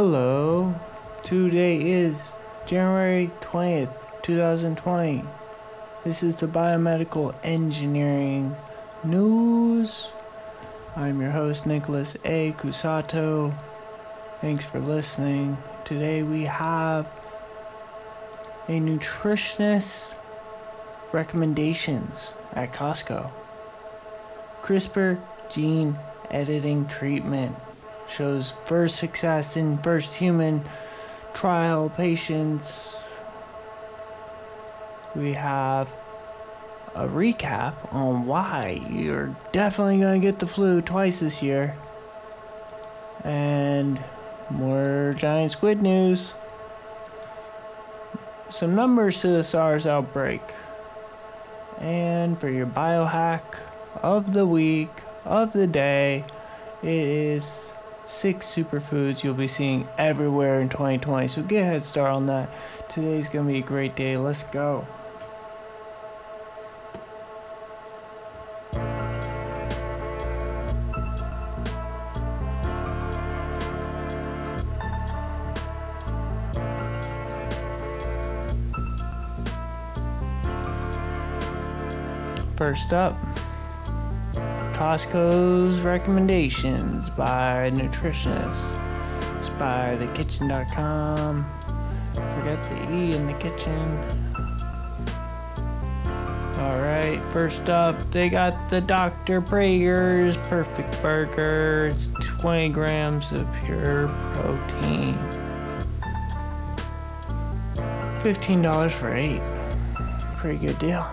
Hello. Today is January 20th, 2020. This is the Biomedical Engineering News. I'm your host, Nicholas A. Cusato. Thanks for listening. Today we have a nutritionist recommendations at Costco. CRISPR gene editing treatment shows first success in first human trial patients. We have a recap on why you're definitely going to get the flu twice this year. And more giant squid news. Some numbers to the SARS outbreak. And for your biohack of the week, of the day, it is six superfoods you'll be seeing everywhere in 2020. So get a head start on that. Today's going to be a great day. Let's go. First up, Costco's recommendations by nutritionists. It's by thekitchen.com. Forget the E in the kitchen. Alright, first up, they got the Dr. Praeger's Perfect Burger. It's 20 grams of pure protein. $15 for eight. Pretty good deal.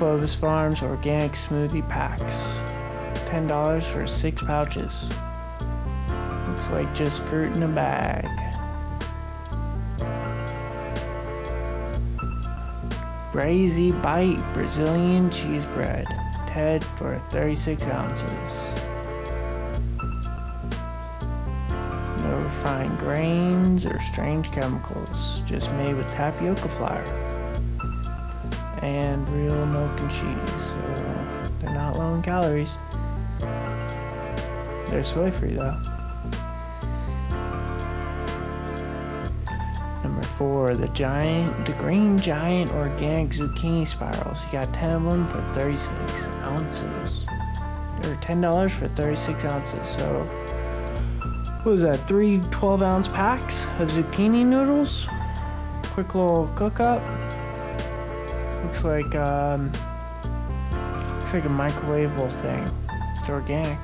Clovis Farms organic smoothie packs. $10 for six pouches. Looks like just fruit in a bag. Brazi Bite Brazilian cheese bread. Ted for 36 ounces. No refined grains or strange chemicals, just made with tapioca flour and real milk and cheese. So they're not low in calories. They're soy free though. Number four, the giant, the green giant organic zucchini spirals. You got 10 of them for 36 ounces. They're $10 for 36 ounces. So, what was that? Three 12 ounce packs of zucchini noodles? Quick little cook up. Looks like um, looks like a microwavable thing. It's organic.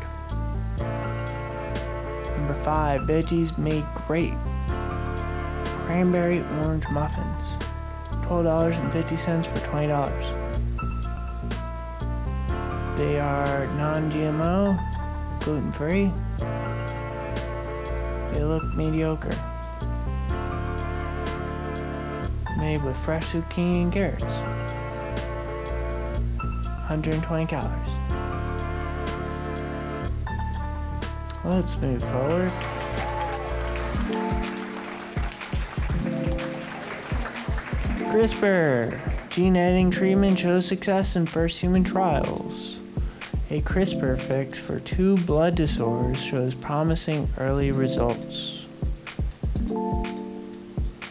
Number five, veggies made great. Cranberry orange muffins. Twelve dollars and fifty cents for twenty dollars. They are non-GMO, gluten-free. They look mediocre. Made with fresh zucchini and carrots. 120 calories. Let's move forward. CRISPR. Gene editing treatment shows success in first human trials. A CRISPR fix for two blood disorders shows promising early results.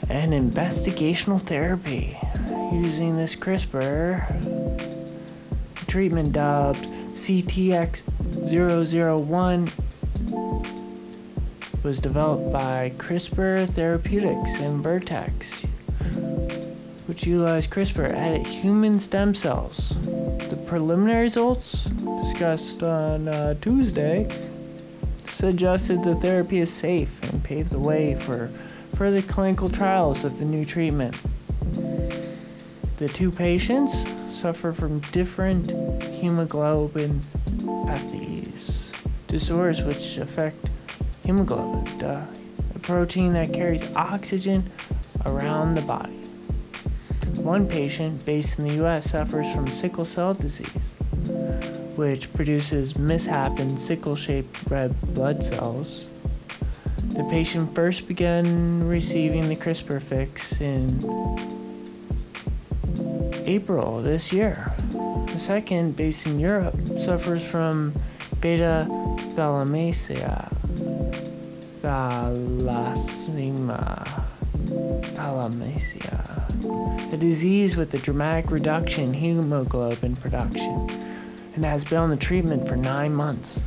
An investigational therapy using this CRISPR treatment dubbed CTX001 was developed by CRISPR Therapeutics and Vertex, which utilized CRISPR edit human stem cells. The preliminary results, discussed on uh, Tuesday, suggested the therapy is safe and paved the way for further clinical trials of the new treatment. The two patients suffer from different hemoglobin pathies, disorders which affect hemoglobin, a protein that carries oxygen around the body. One patient based in the US suffers from sickle cell disease, which produces mishap in sickle shaped red blood cells. The patient first began receiving the CRISPR fix in April this year. The second, based in Europe, suffers from beta thalassemia, thalassemia, a disease with a dramatic reduction in hemoglobin production, and has been on the treatment for nine months.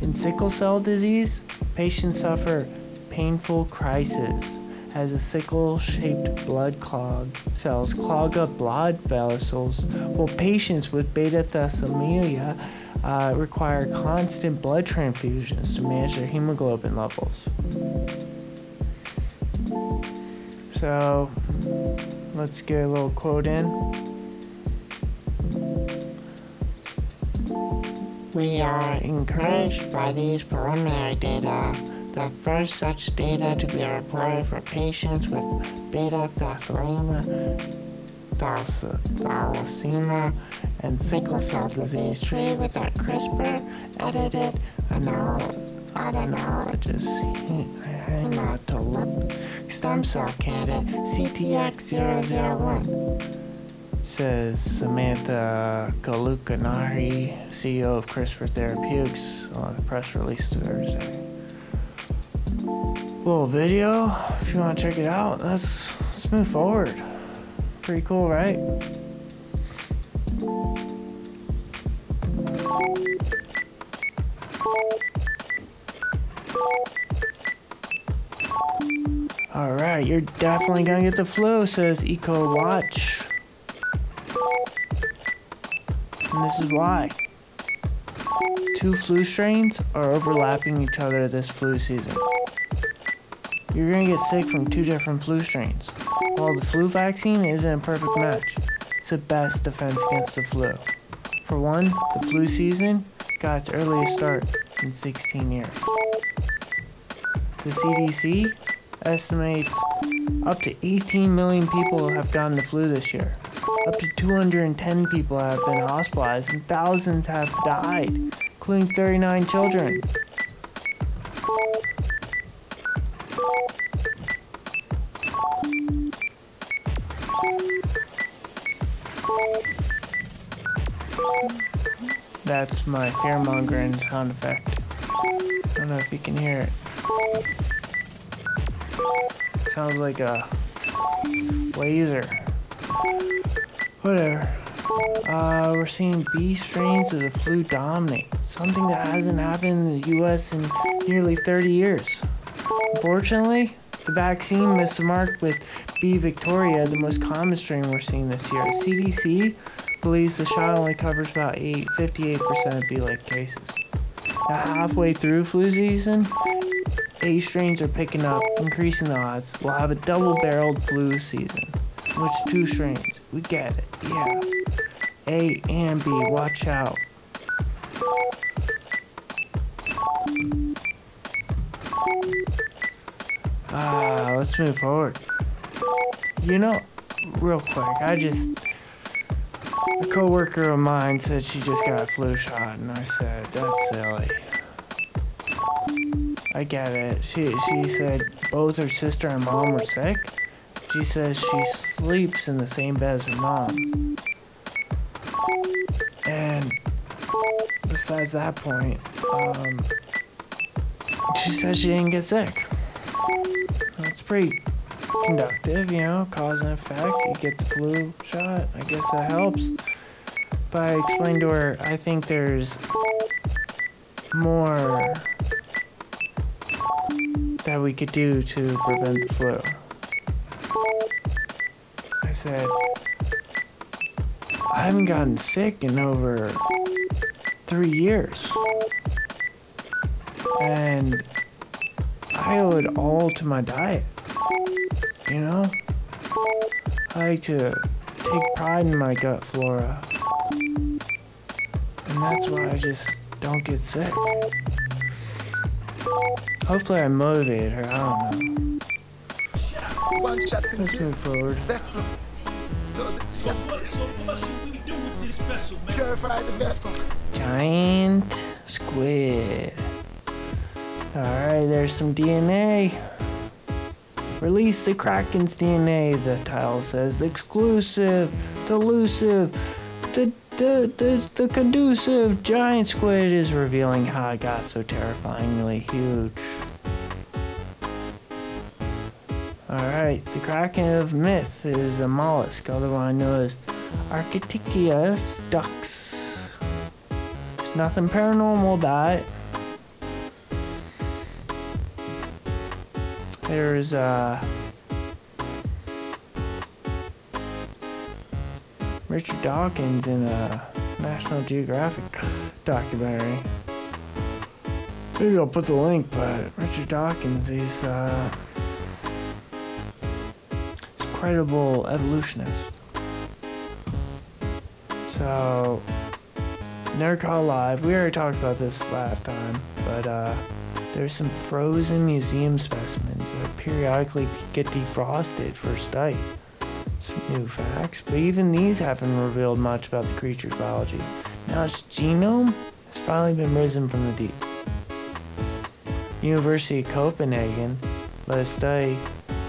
In sickle cell disease, patients suffer painful crisis as the sickle-shaped blood clog cells clog up blood vessels, while patients with beta thalassemia uh, require constant blood transfusions to manage their hemoglobin levels. So, let's get a little quote in. We are encouraged by these preliminary data, the first such data to be reported for patients with beta thalassemia, thalassemia and sickle cell disease treated with our CRISPR-edited autologous hematologic stem cell candidate CTX001. Says Samantha Kalukanari, CEO of CRISPR Therapeutics, on a press release Thursday. Little video, if you want to check it out. Let's let's move forward. Pretty cool, right? All right, you're definitely gonna get the flu, says EcoWatch. And this is why. Two flu strains are overlapping each other this flu season. You're gonna get sick from two different flu strains. While the flu vaccine isn't a perfect match, it's the best defense against the flu. For one, the flu season got its earliest start in 16 years. The CDC estimates up to 18 million people have gotten the flu this year. Up to 210 people have been hospitalized and thousands have died, including 39 children. That's my fear mongering sound effect. I don't know if you can hear it. Sounds like a laser. Whatever. Uh, we're seeing B strains of the flu dominate, something that hasn't happened in the US in nearly 30 years. Unfortunately, the vaccine missed the mark with B Victoria, the most common strain we're seeing this year. CDC believes the shot only covers about 8, 58% of B-like cases. Now, halfway through flu season, A strains are picking up, increasing the odds. We'll have a double-barreled flu season. Which two strains? We get it, yeah. A and B, watch out. Ah, let's move forward. You know, real quick, I just a coworker of mine said she just got a flu shot, and I said that's silly. I get it. She she said both her sister and mom were sick. She says she sleeps in the same bed as her mom. And besides that point, um, she says she didn't get sick. That's pretty conductive, you know, cause and effect. You get the flu shot, I guess that helps. But explaining to her, I think there's more that we could do to prevent the flu. I said, I haven't gotten sick in over three years. And I owe it all to my diet. You know? I like to take pride in my gut flora. And that's why I just don't get sick. Hopefully I motivated her, I don't know. One shot Let's move forward. vessel. Does it So what, so what should we do with this vessel, man? purify the vessel? Giant squid. Alright, there's some DNA. Release the Kraken's DNA, the title says. Exclusive, delusive, the, the, the, the conducive giant squid is revealing how it got so terrifyingly huge. Alright, the Kraken of myth is a mollusk, otherwise known as Architeuthis dux. There's nothing paranormal about it. There's uh Richard Dawkins in a National Geographic documentary. Maybe I'll put the link, but Richard Dawkins, he's uh a credible evolutionist. So Nerd Call Live, we already talked about this last time, but uh there's some frozen museum specimens that periodically get defrosted for study. New facts, but even these haven't revealed much about the creature's biology. Now its genome has finally been risen from the deep. University of Copenhagen led a study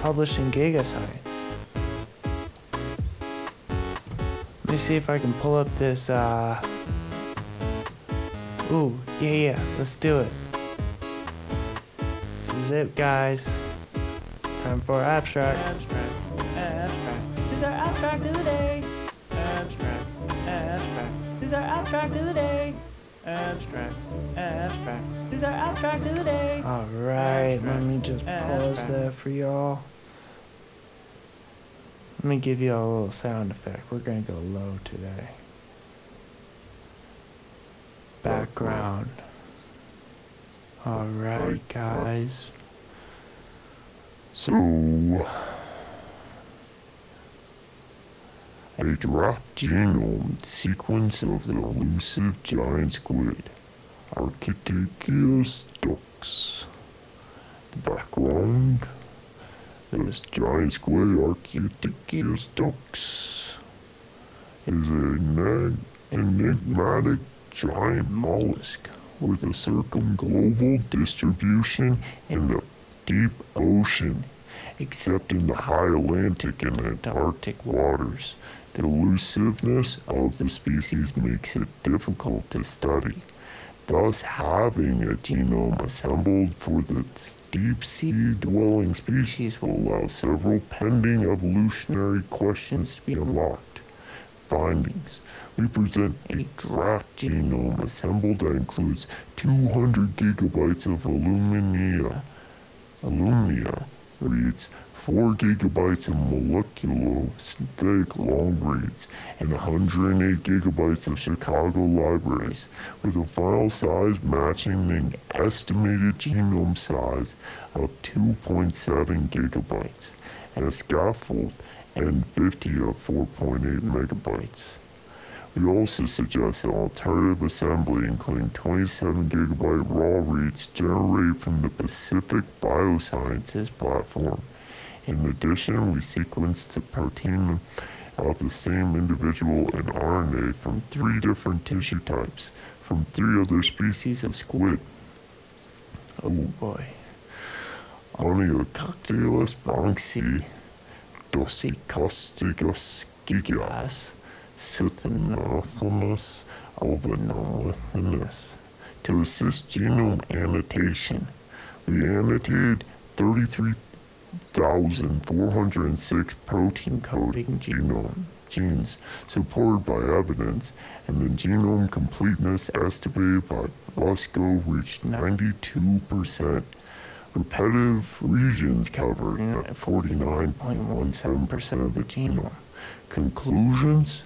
published in GigaScience. Let me see if I can pull up this, uh... Ooh, yeah, yeah, let's do it. This is it, guys. Time for. Abstract. Abstract. Abstract of the day. Abstract. Abstract. This is our abstract of the day. Alright, let me just pause that for y'all. Let me give you a little sound effect. We're gonna go low today. Background. Alright, guys. So, a dropped genome sequence of the elusive giant squid, Architeuthis dux. The background this giant squid, Architeuthis dux, is an enig- enigmatic giant mollusk with a circumglobal distribution in the deep ocean, except in the high Atlantic and Antarctic waters. Elusiveness of the species makes it difficult to study. Thus, having a genome assembled for the deep sea dwelling species will allow several pending evolutionary questions to be unlocked. Findings we present a draft genome assembled that includes 200 gigabytes of Illumina. Illumina reads 4 gigabytes of molecular synthetic long reads and 108 gigabytes of Chicago libraries, with a file size matching the estimated genome size of 2.7 gigabytes and a scaffold N50 of 4.8 megabytes. We also suggest an alternative assembly including 27 gigabyte raw reads generated from the Pacific Biosciences platform. In addition, we sequenced the protein of the same individual and RNA from three different tissue types from three other species of squid. Oh boy. Oniococculus bronxi, Dosicostigus gigas, Cythinothelmus albanolithinus. To assist genome annotation, we annotated 33,406 protein coding genome genes supported by evidence, and the genome completeness estimated by BUSCO reached 92%. Repetitive regions covered at 49.17% of the genome. Conclusions?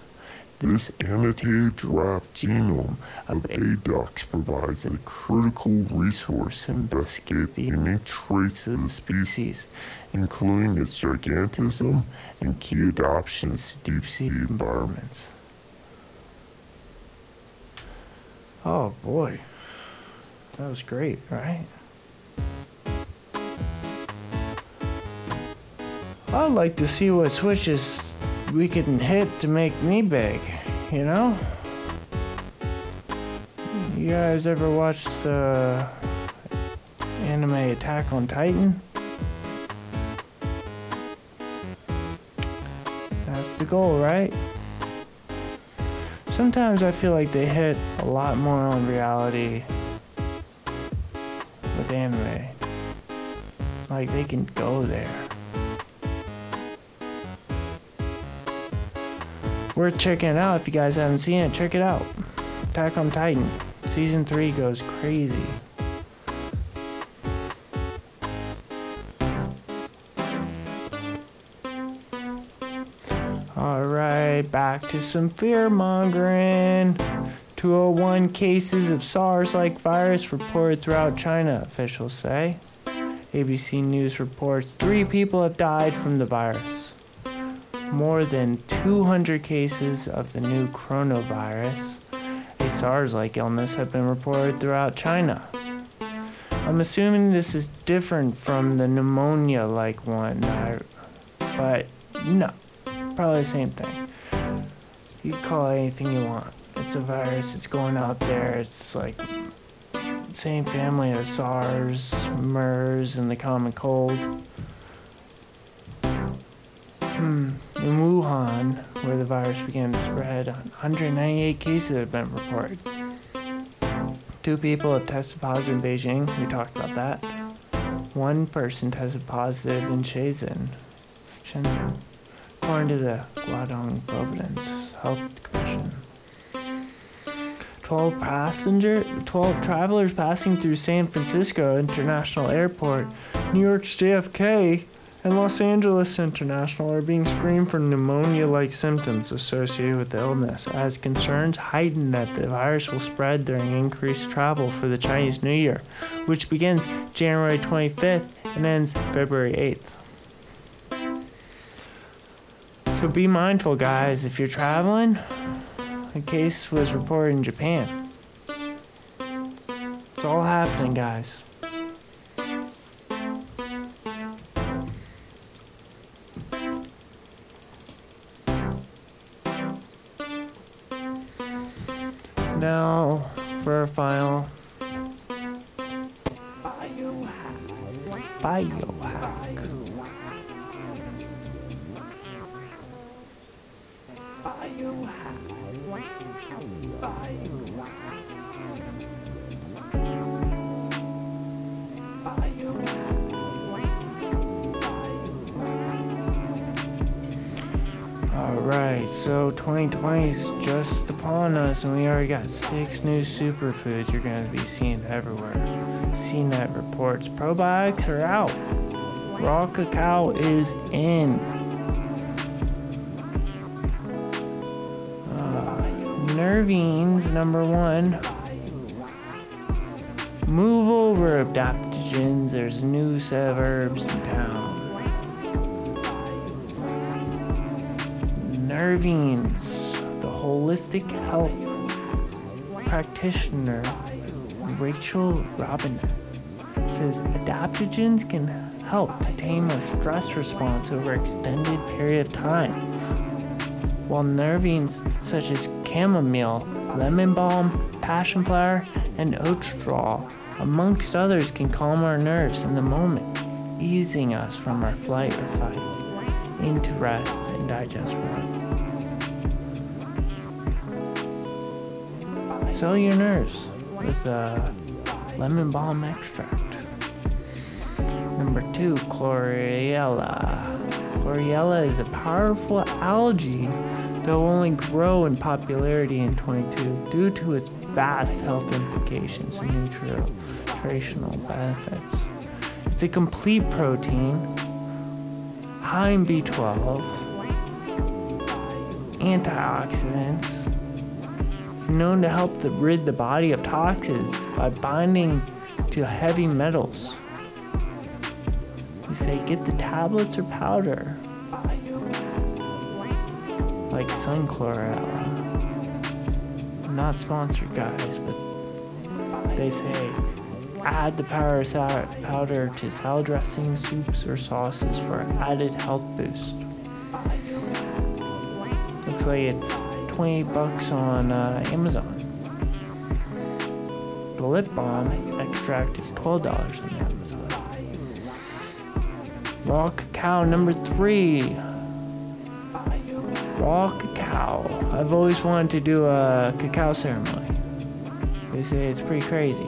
This annotated draft genome of ADOX provides a critical resource to investigate the unique traits of the species, including its gigantism and key adaptations to deep sea environments. Oh boy. That was great, right? I'd like to see what switches we can hit to make me big, you know? You guys ever watch the anime Attack on Titan? That's the goal, right? Sometimes I feel like they hit a lot more on reality with anime. Like they can go there. Worth checking out if you guys haven't seen it. Check it out. Attack on Titan. Season 3 goes crazy. Alright, back to some fear mongering. 201 cases of SARS like virus reported throughout China, officials say. ABC News reports three people have died from the virus. More than 200 cases of the new coronavirus, a SARS like illness, have been reported throughout China. I'm assuming this is different from the pneumonia like one, but no, probably the same thing. You call it anything you want. It's a virus, it's going out there, it's like same family as SARS, MERS, and the common cold. Hmm. In Wuhan, where the virus began to spread, 198 cases have been reported. Two people have tested positive in Beijing. We talked about that. One person tested positive in Shenzhen, Shenzhen according to the Guangdong Province Health Commission. 12 passenger 12 travelers passing through San Francisco International Airport, New York's JFK, and Los Angeles International are being screened for pneumonia-like symptoms associated with the illness as concerns heighten that the virus will spread during increased travel for the Chinese New Year, which begins January 25th and ends February 8th. So be mindful guys if you're traveling, the case was reported in Japan. It's all happening, guys. Alright, so 2020 is just upon us, and we already got six new superfoods you're going to be seeing everywhere. CNET reports probiotics are out. Raw cacao is in. Uh, Nervines, number one. Move over, adaptogens. There's a new set of herbs in town. Nervines, the holistic health practitioner Rachel Robin says adaptogens can help to tame our stress response over extended period of time. While nervines such as chamomile, lemon balm, passion flower, and oat straw, amongst others, can calm our nerves in the moment, easing us from our flight or fight into rest and digest mode. Sell your nerves with uh, lemon balm extract. Number two, chlorella. Chlorella is a powerful algae that will only grow in popularity in 22 due to its vast health implications and nutritional benefits. It's a complete protein, high in B12, antioxidants. It's known to help the, rid the body of toxins by binding to heavy metals. We say get the tablets or powder, like sun chlorella. Not sponsored, guys, but they say add the power powder to salad dressing, soups, or sauces for added health boost. Looks like it's 20 bucks on uh, Amazon. The lip balm extract is $12 on Amazon. Raw cacao number three. Raw cacao. I've always wanted to do a cacao ceremony. They say it's pretty crazy.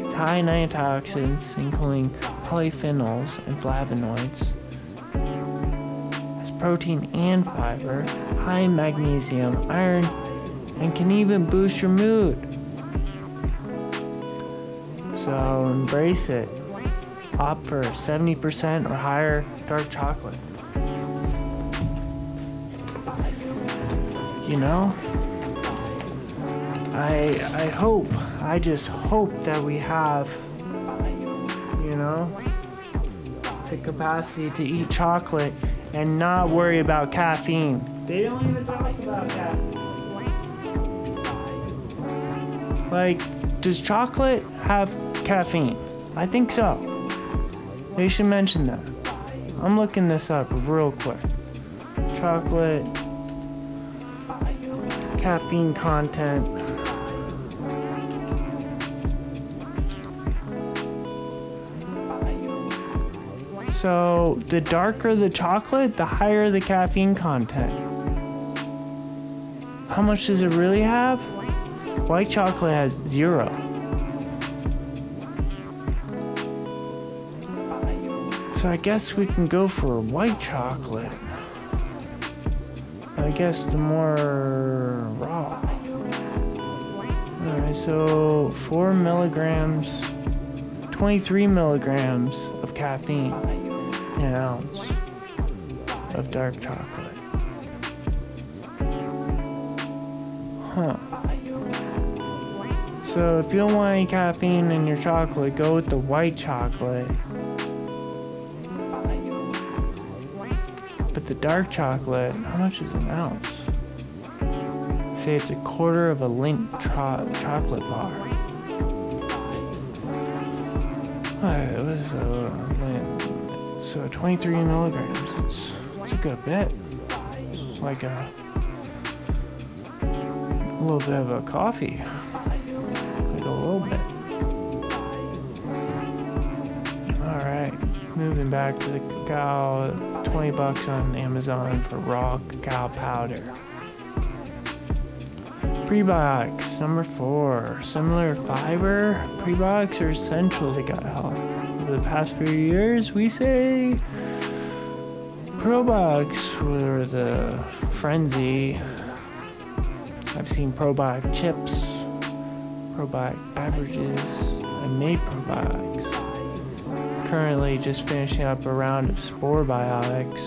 It's high in antioxidants, including polyphenols and flavonoids. Protein and fiber, high magnesium, iron, and can even boost your mood. So embrace it. Opt for 70% or higher dark chocolate. You know, I I hope, I just hope that we have, you know, the capacity to eat chocolate and not worry about caffeine. They don't even talk about caffeine. Like, does chocolate have caffeine? I think so. They should mention that. I'm looking this up real quick. Chocolate, caffeine content. So, the darker the chocolate, the higher the caffeine content. How much does it really have? White chocolate has zero. So I guess we can go for white chocolate. I guess the more raw. Alright, so 4 milligrams, 23 milligrams of caffeine in an ounce of dark chocolate. Huh. So if you don't want any caffeine in your chocolate, go with the white chocolate. But the dark chocolate, how much is an ounce? Say it's a quarter of a Lindt cho- chocolate bar. What is a Lindt? So 23 milligrams. It's, it's a good bit. It's like a, a little bit of a coffee. Like a little bit. Alright, moving back to the cacao. 20 bucks on Amazon for raw cacao powder. Prebiotics, number four. Similar fiber, prebiotics are essential to gut health. The past few years, we say probiotics were the frenzy. I've seen probiotic chips, probiotic beverages. I made probiotics. Currently, just finishing up a round of spore biotics.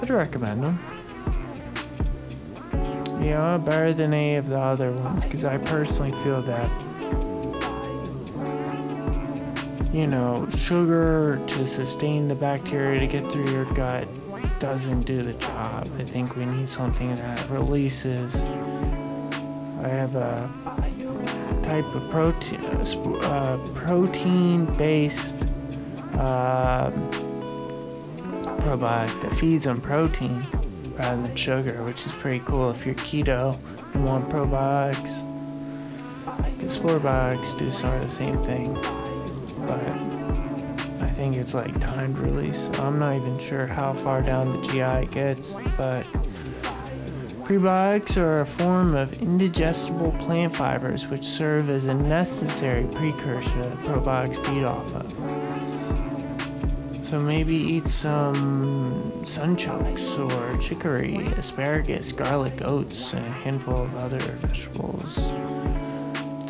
I'd recommend them. You know, better than any of the other ones, because I personally feel that, you know, sugar to sustain the bacteria to get through your gut doesn't do the job. I think we need something that releases. I have a type of protein, uh, protein-based uh, probiotic that feeds on protein rather than sugar, which is pretty cool if you're keto and want probiotics. Because probiotics do sort of the same thing, but I think it's like timed release. I'm not even sure how far down the GI it gets, but Prebiotics are a form of indigestible plant fibers which serve as a necessary precursor that probiotics feed off of. So maybe eat some sunchokes or chicory, asparagus, garlic, oats, and a handful of other vegetables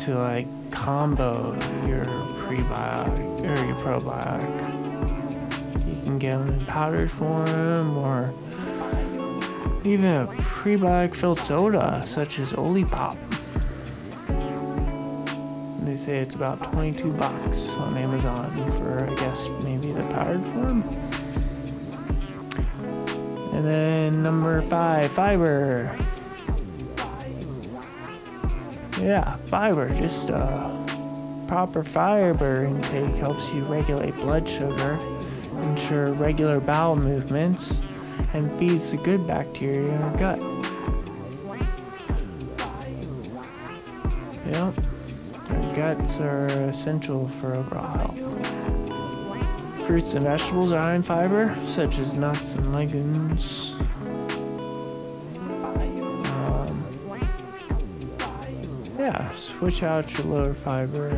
to like combo your prebiotic or your probiotic. You can get them in powdered form or even a prebiotic filled soda such as Olipop. They say it's about 22 bucks on Amazon for, I guess, maybe the powdered form. And then number five, fiber. Yeah, fiber. Just uh, proper fiber intake helps you regulate blood sugar, ensure regular bowel movements, and feeds the good bacteria in your gut. Yep, guts are essential for overall health. Fruits and vegetables are high in fiber, such as nuts and legumes. Switch out your lower fiber.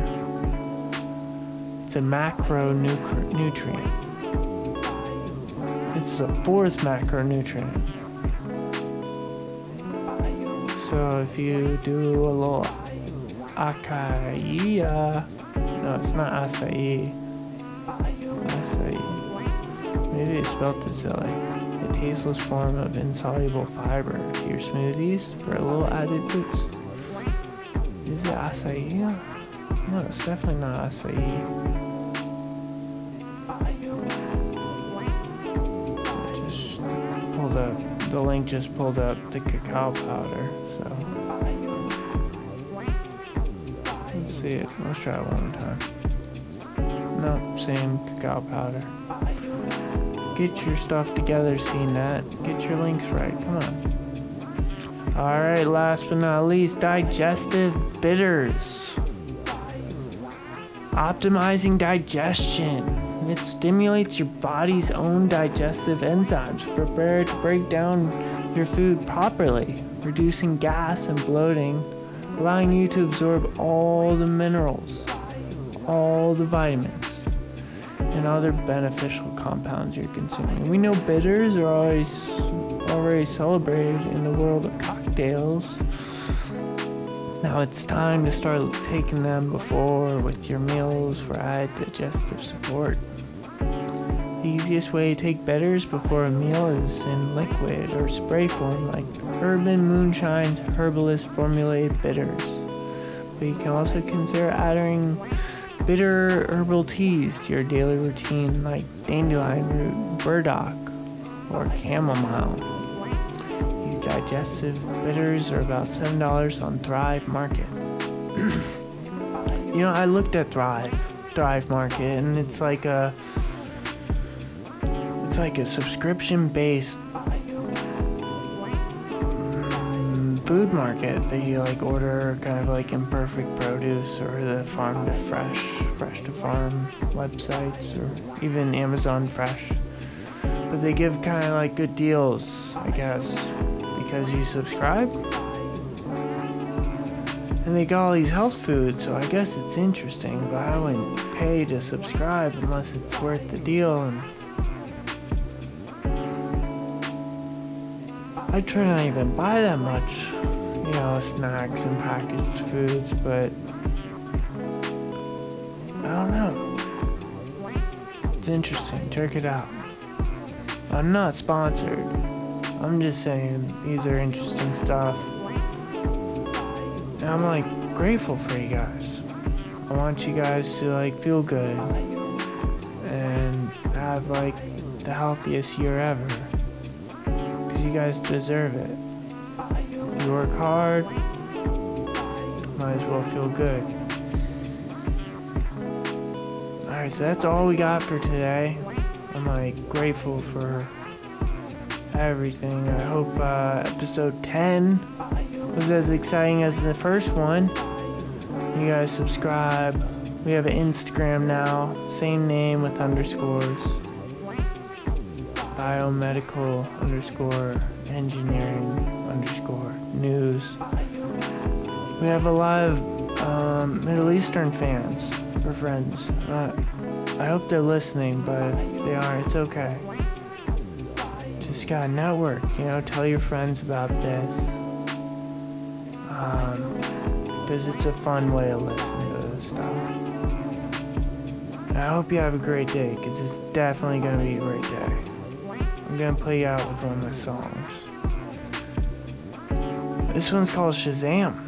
It's a macronutrient. It's the fourth macronutrient. So if you do a little acai, no, it's not acai. Acai. Maybe it's spelled uh, it silly. A tasteless form of insoluble fiber to your smoothies for a little added boost. Is it acai? No, it's definitely not acai. Just pulled up, the link just pulled up the cacao powder, so. Let's see it. Let's try it one more time. No, same cacao powder. Get your stuff together, CNET. Get your links right. Come on. Alright, last but not least, digestive bitters. Optimizing digestion. It stimulates your body's own digestive enzymes prepared to break down your food properly, reducing gas and bloating, allowing you to absorb all the minerals, all the vitamins, and other beneficial compounds you're consuming. We know bitters are always already celebrated in the world of cocktails. Now it's time to start taking them before with your meals for added digestive support. The easiest way to take bitters before a meal is in liquid or spray form, like Urban Moonshine's Herbalist formulated bitters. But you can also consider adding bitter herbal teas to your daily routine, like dandelion root, burdock, or chamomile. These digestive bitters are about $7 on Thrive Market. you know, I looked at Thrive, Thrive Market, and it's like a it's like a subscription based food market that you like order kind of like imperfect produce or the farm to fresh fresh to farm websites or even amazon fresh but they give kind of like good deals i guess because you subscribe and they got all these health foods so i guess it's interesting but i wouldn't pay to subscribe unless it's worth the deal and I try not even buy that much, you know, snacks and packaged foods, but I don't know. It's interesting. Check it out. I'm not sponsored. I'm just saying these are interesting stuff. And I'm like grateful for you guys. I want you guys to like feel good and have like the healthiest year ever Because you guys deserve it. You work hard, might as well feel good. Alright, so that's all we got for today. I'm like grateful for everything. I hope uh, episode 10 was as exciting as the first one. You guys subscribe. We have an Instagram now, same name with underscores biomedical underscore engineering underscore news. We have a lot of um, Middle Eastern fans or friends. Uh, I hope they're listening, but if they aren't, it's okay. Gotta network, you know, tell your friends about this. Because um, it's a fun way to listen to this stuff. I hope you have a great day, because it's definitely gonna be a great day. I'm gonna play you out with one of my songs. This one's called Shazam.